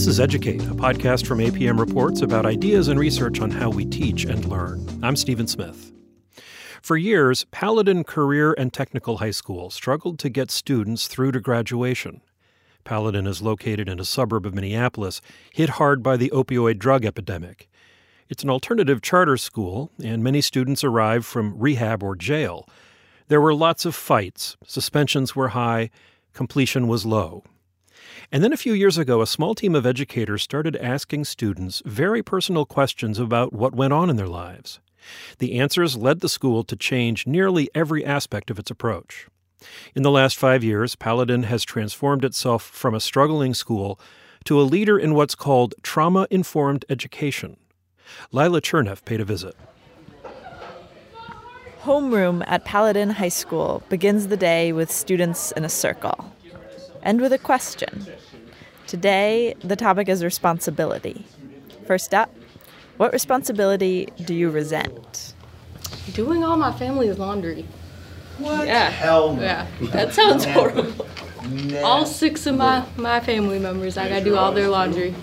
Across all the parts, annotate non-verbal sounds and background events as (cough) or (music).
This is Educate, a podcast from APM Reports about ideas and research on how we teach and learn. I'm Stephen Smith. For years, Paladin Career and Technical High School struggled to get students through to graduation. Paladin is located in a suburb of Minneapolis, hit hard by the opioid drug epidemic. It's an alternative charter school, and many students arrive from rehab or jail. There were lots of fights, suspensions were high, completion was low. And then a few years ago, a small team of educators started asking students very personal questions about what went on in their lives. The answers led the school to change nearly every aspect of its approach. In the last five years, Paladin has transformed itself from a struggling school to a leader in what's called trauma informed education. Lila Cherneff paid a visit. Homeroom at Paladin High School begins the day with students in a circle and with a question. Today, the topic is responsibility. First up, what responsibility do you resent? Doing all my family's laundry. What? Yeah. Hell no. Yeah. That sounds (laughs) horrible. All six of my, my family members, I gotta do all their laundry.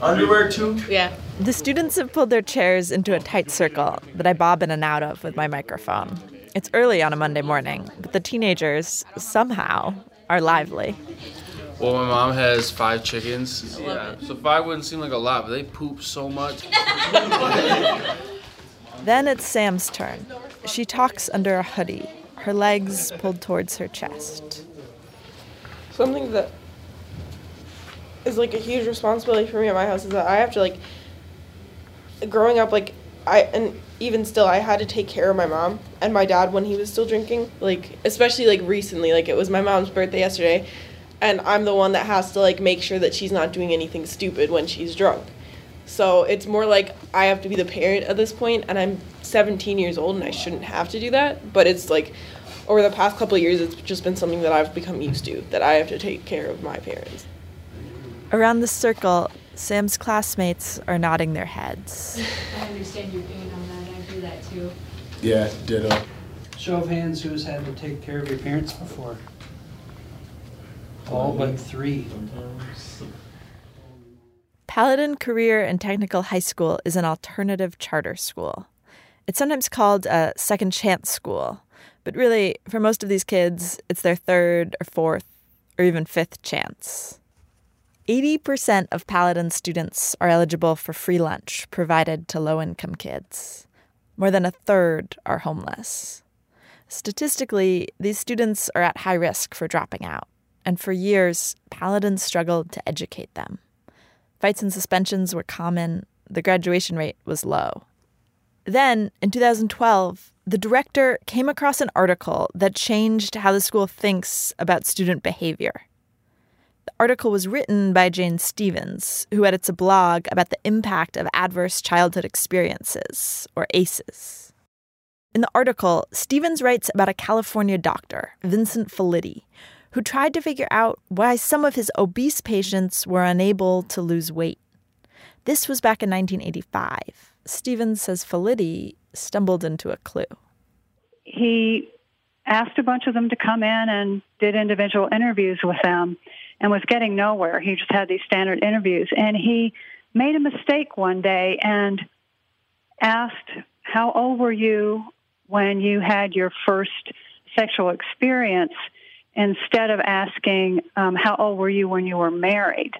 Underwear too? Yeah. The students have pulled their chairs into a tight circle that I bob in and out of with my microphone. It's early on a Monday morning, but the teenagers, somehow, are lively. Well, my mom has five chickens. Yeah. So five wouldn't seem like a lot, but they poop so much. (laughs) Then it's Sam's turn. She talks under a hoodie, her legs pulled towards her chest. something that is like a huge responsibility for me at my house is that I have to like growing up like I and even still I had to take care of my mom and my dad when he was still drinking like especially like recently like it was my mom's birthday yesterday and I'm the one that has to like make sure that she's not doing anything stupid when she's drunk. So it's more like I have to be the parent at this point and I'm 17 years old and I shouldn't have to do that, but it's like over the past couple of years it's just been something that I've become used to that I have to take care of my parents. Around the circle, Sam's classmates are nodding their heads. (laughs) I understand your pain on that. I do that too. Yeah, ditto. Show of hands, who's had to take care of your parents before? All but three. Paladin Career and Technical High School is an alternative charter school. It's sometimes called a second chance school, but really, for most of these kids, it's their third or fourth or even fifth chance. 80% of Paladin students are eligible for free lunch provided to low income kids. More than a third are homeless. Statistically, these students are at high risk for dropping out, and for years, Paladin struggled to educate them. Fights and suspensions were common, the graduation rate was low. Then, in 2012, the director came across an article that changed how the school thinks about student behavior. The article was written by Jane Stevens, who edits a blog about the impact of adverse childhood experiences, or ACEs. In the article, Stevens writes about a California doctor, Vincent Felitti, who tried to figure out why some of his obese patients were unable to lose weight. This was back in 1985. Stevens says Felitti stumbled into a clue. he asked a bunch of them to come in and did individual interviews with them and was getting nowhere. He just had these standard interviews. And he made a mistake one day and asked, How old were you when you had your first sexual experience? instead of asking, um, How old were you when you were married?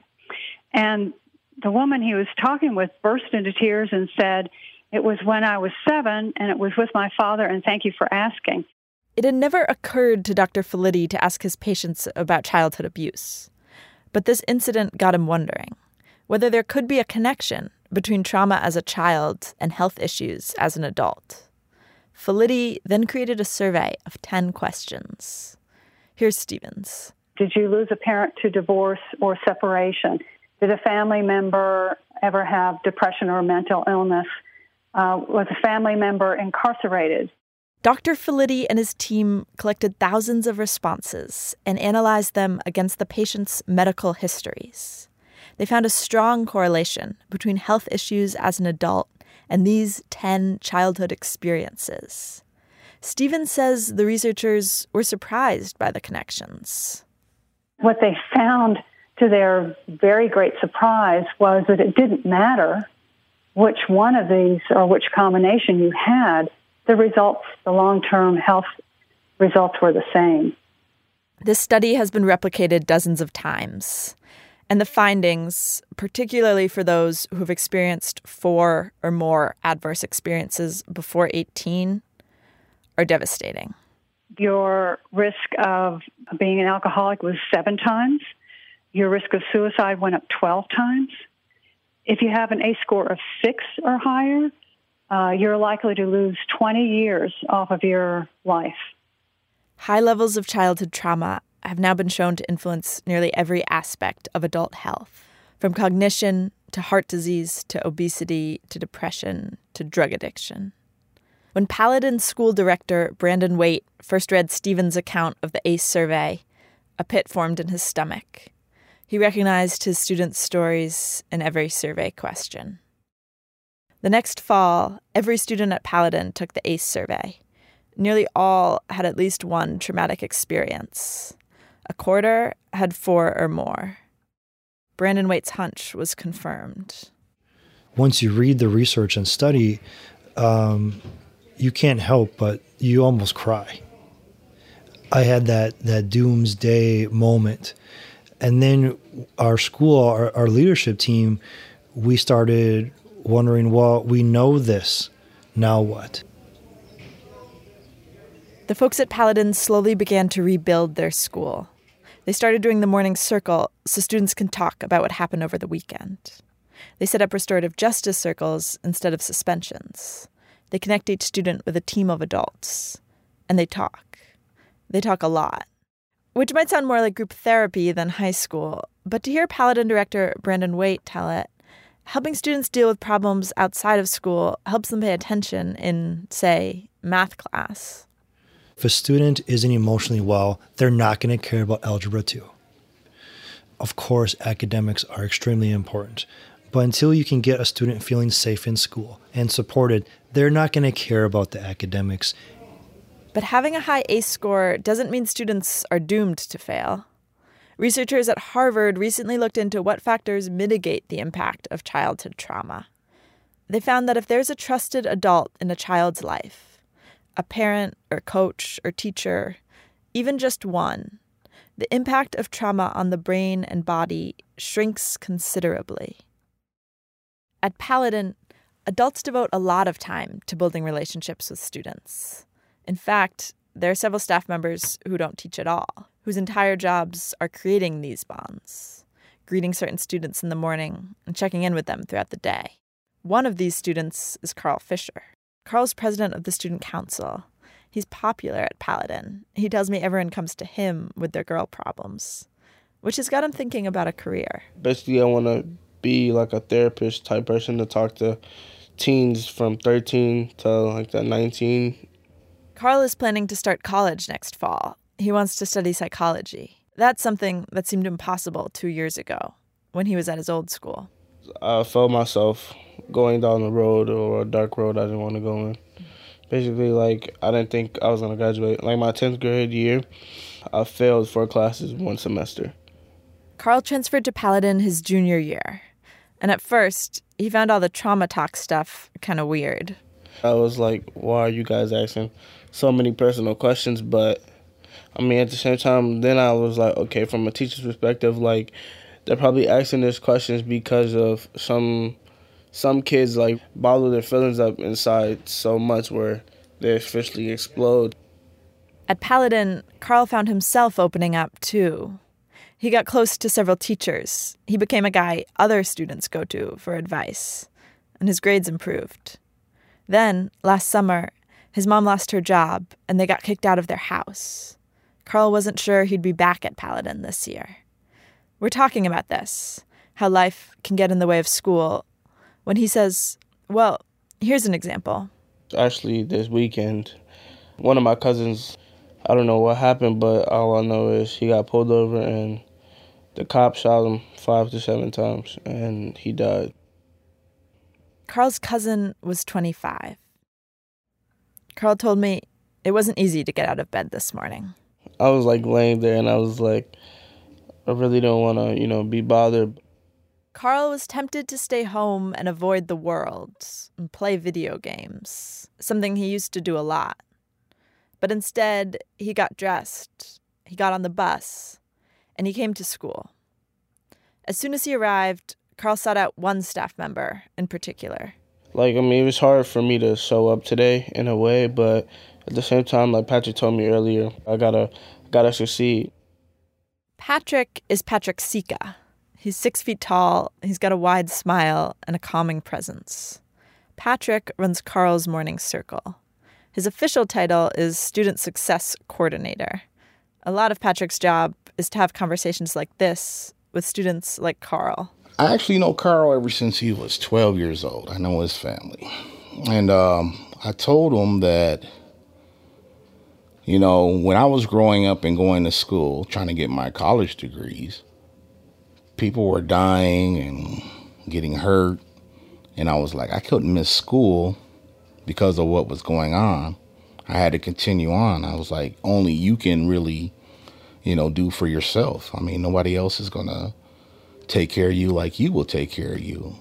And the woman he was talking with burst into tears and said, It was when I was seven, and it was with my father, and thank you for asking. It had never occurred to Dr. Felitti to ask his patients about childhood abuse. But this incident got him wondering whether there could be a connection between trauma as a child and health issues as an adult. Felitti then created a survey of 10 questions. Here's Stevens. Did you lose a parent to divorce or separation? Did a family member ever have depression or mental illness? Uh, was a family member incarcerated? Dr. Felitti and his team collected thousands of responses and analyzed them against the patient's medical histories. They found a strong correlation between health issues as an adult and these 10 childhood experiences. Stevens says the researchers were surprised by the connections. What they found to their very great surprise, was that it didn't matter which one of these or which combination you had, the results, the long term health results were the same. This study has been replicated dozens of times. And the findings, particularly for those who have experienced four or more adverse experiences before 18, are devastating. Your risk of being an alcoholic was seven times. Your risk of suicide went up 12 times. If you have an ACE score of six or higher, uh, you're likely to lose 20 years off of your life. High levels of childhood trauma have now been shown to influence nearly every aspect of adult health, from cognition to heart disease to obesity to depression to drug addiction. When Paladin school director Brandon Waite first read Stevens' account of the ACE survey, a pit formed in his stomach. He recognized his students' stories in every survey question. The next fall, every student at Paladin took the ACE survey. Nearly all had at least one traumatic experience. A quarter had four or more. Brandon Waite's hunch was confirmed. Once you read the research and study, um, you can't help but you almost cry. I had that that doomsday moment, and then our school, our, our leadership team, we started wondering, well, we know this, now what? The folks at Paladin slowly began to rebuild their school. They started doing the morning circle so students can talk about what happened over the weekend. They set up restorative justice circles instead of suspensions. They connect each student with a team of adults. And they talk. They talk a lot. Which might sound more like group therapy than high school, but to hear Paladin director Brandon Waite tell it, helping students deal with problems outside of school helps them pay attention in, say, math class. If a student isn't emotionally well, they're not going to care about Algebra 2. Of course, academics are extremely important, but until you can get a student feeling safe in school and supported, they're not going to care about the academics. But having a high ACE score doesn't mean students are doomed to fail. Researchers at Harvard recently looked into what factors mitigate the impact of childhood trauma. They found that if there's a trusted adult in a child's life, a parent or coach or teacher, even just one, the impact of trauma on the brain and body shrinks considerably. At Paladin, adults devote a lot of time to building relationships with students. In fact, there are several staff members who don't teach at all, whose entire jobs are creating these bonds, greeting certain students in the morning and checking in with them throughout the day. One of these students is Carl Fisher. Carl's president of the student council. He's popular at Paladin. He tells me everyone comes to him with their girl problems, which has got him thinking about a career. Basically, I want to be like a therapist type person to talk to teens from 13 to like that 19. Carl is planning to start college next fall. He wants to study psychology. That's something that seemed impossible two years ago when he was at his old school. I felt myself going down the road or a dark road I didn't want to go in. Basically, like I didn't think I was gonna graduate. Like my tenth grade year, I failed four classes one semester. Carl transferred to Paladin his junior year, and at first he found all the trauma talk stuff kind of weird. I was like, "Why are you guys asking so many personal questions?" But I mean, at the same time, then I was like, "Okay, from a teacher's perspective, like." They're probably asking these questions because of some some kids like bottle their feelings up inside so much where they officially explode. At Paladin, Carl found himself opening up too. He got close to several teachers. He became a guy other students go to for advice, and his grades improved. Then, last summer, his mom lost her job and they got kicked out of their house. Carl wasn't sure he'd be back at Paladin this year. We're talking about this how life can get in the way of school when he says, Well, here's an example. Actually, this weekend, one of my cousins, I don't know what happened, but all I know is he got pulled over and the cop shot him five to seven times and he died. Carl's cousin was 25. Carl told me it wasn't easy to get out of bed this morning. I was like laying there and I was like, I really don't want to, you know, be bothered. Carl was tempted to stay home and avoid the world and play video games, something he used to do a lot. But instead, he got dressed, he got on the bus, and he came to school. As soon as he arrived, Carl sought out one staff member in particular. Like, I mean, it was hard for me to show up today in a way, but at the same time, like Patrick told me earlier, I gotta, gotta succeed. Patrick is Patrick Sika. He's six feet tall, he's got a wide smile and a calming presence. Patrick runs Carl's Morning Circle. His official title is Student Success Coordinator. A lot of Patrick's job is to have conversations like this with students like Carl. I actually know Carl ever since he was 12 years old. I know his family. And um, I told him that, you know, when I was growing up and going to school, trying to get my college degrees, people were dying and getting hurt. And I was like, I couldn't miss school because of what was going on. I had to continue on. I was like, only you can really, you know, do for yourself. I mean, nobody else is going to take care of you like you will take care of you.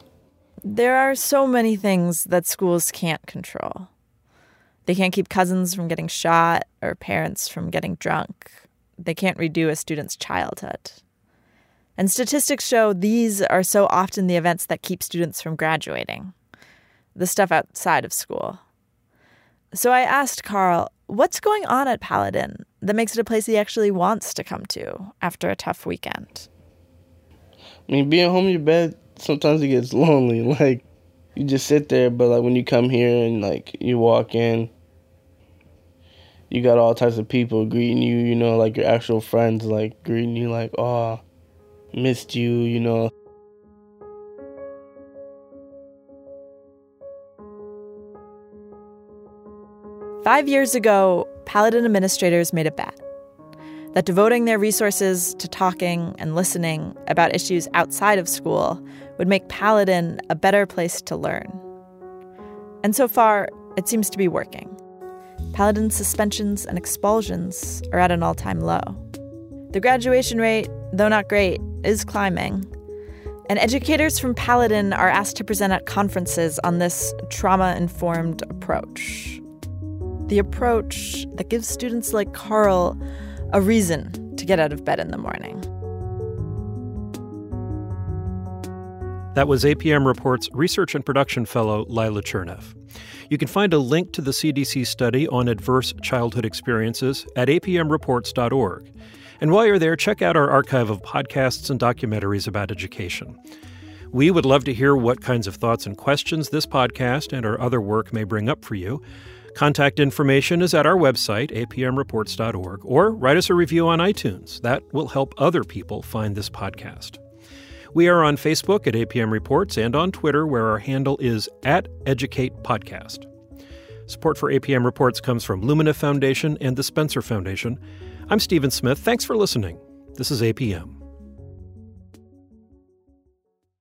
There are so many things that schools can't control. They can't keep cousins from getting shot or parents from getting drunk. They can't redo a student's childhood. And statistics show these are so often the events that keep students from graduating the stuff outside of school. So I asked Carl, what's going on at Paladin that makes it a place he actually wants to come to after a tough weekend? I mean, being home in your bed, sometimes it gets lonely. (laughs) Like, you just sit there, but like when you come here and like you walk in, you got all types of people greeting you, you know, like your actual friends, like greeting you, like, oh, missed you, you know. Five years ago, Paladin administrators made a bet that devoting their resources to talking and listening about issues outside of school would make Paladin a better place to learn. And so far, it seems to be working. Paladin's suspensions and expulsions are at an all time low. The graduation rate, though not great, is climbing. And educators from Paladin are asked to present at conferences on this trauma informed approach. The approach that gives students like Carl a reason to get out of bed in the morning. That was APM Report's Research and Production Fellow Lila Cherneff. You can find a link to the CDC study on adverse childhood experiences at apmreports.org. And while you're there, check out our archive of podcasts and documentaries about education. We would love to hear what kinds of thoughts and questions this podcast and our other work may bring up for you. Contact information is at our website, apmreports.org, or write us a review on iTunes. That will help other people find this podcast. We are on Facebook at APM Reports and on Twitter, where our handle is at Educate Podcast. Support for APM Reports comes from Lumina Foundation and the Spencer Foundation. I'm Stephen Smith. Thanks for listening. This is APM.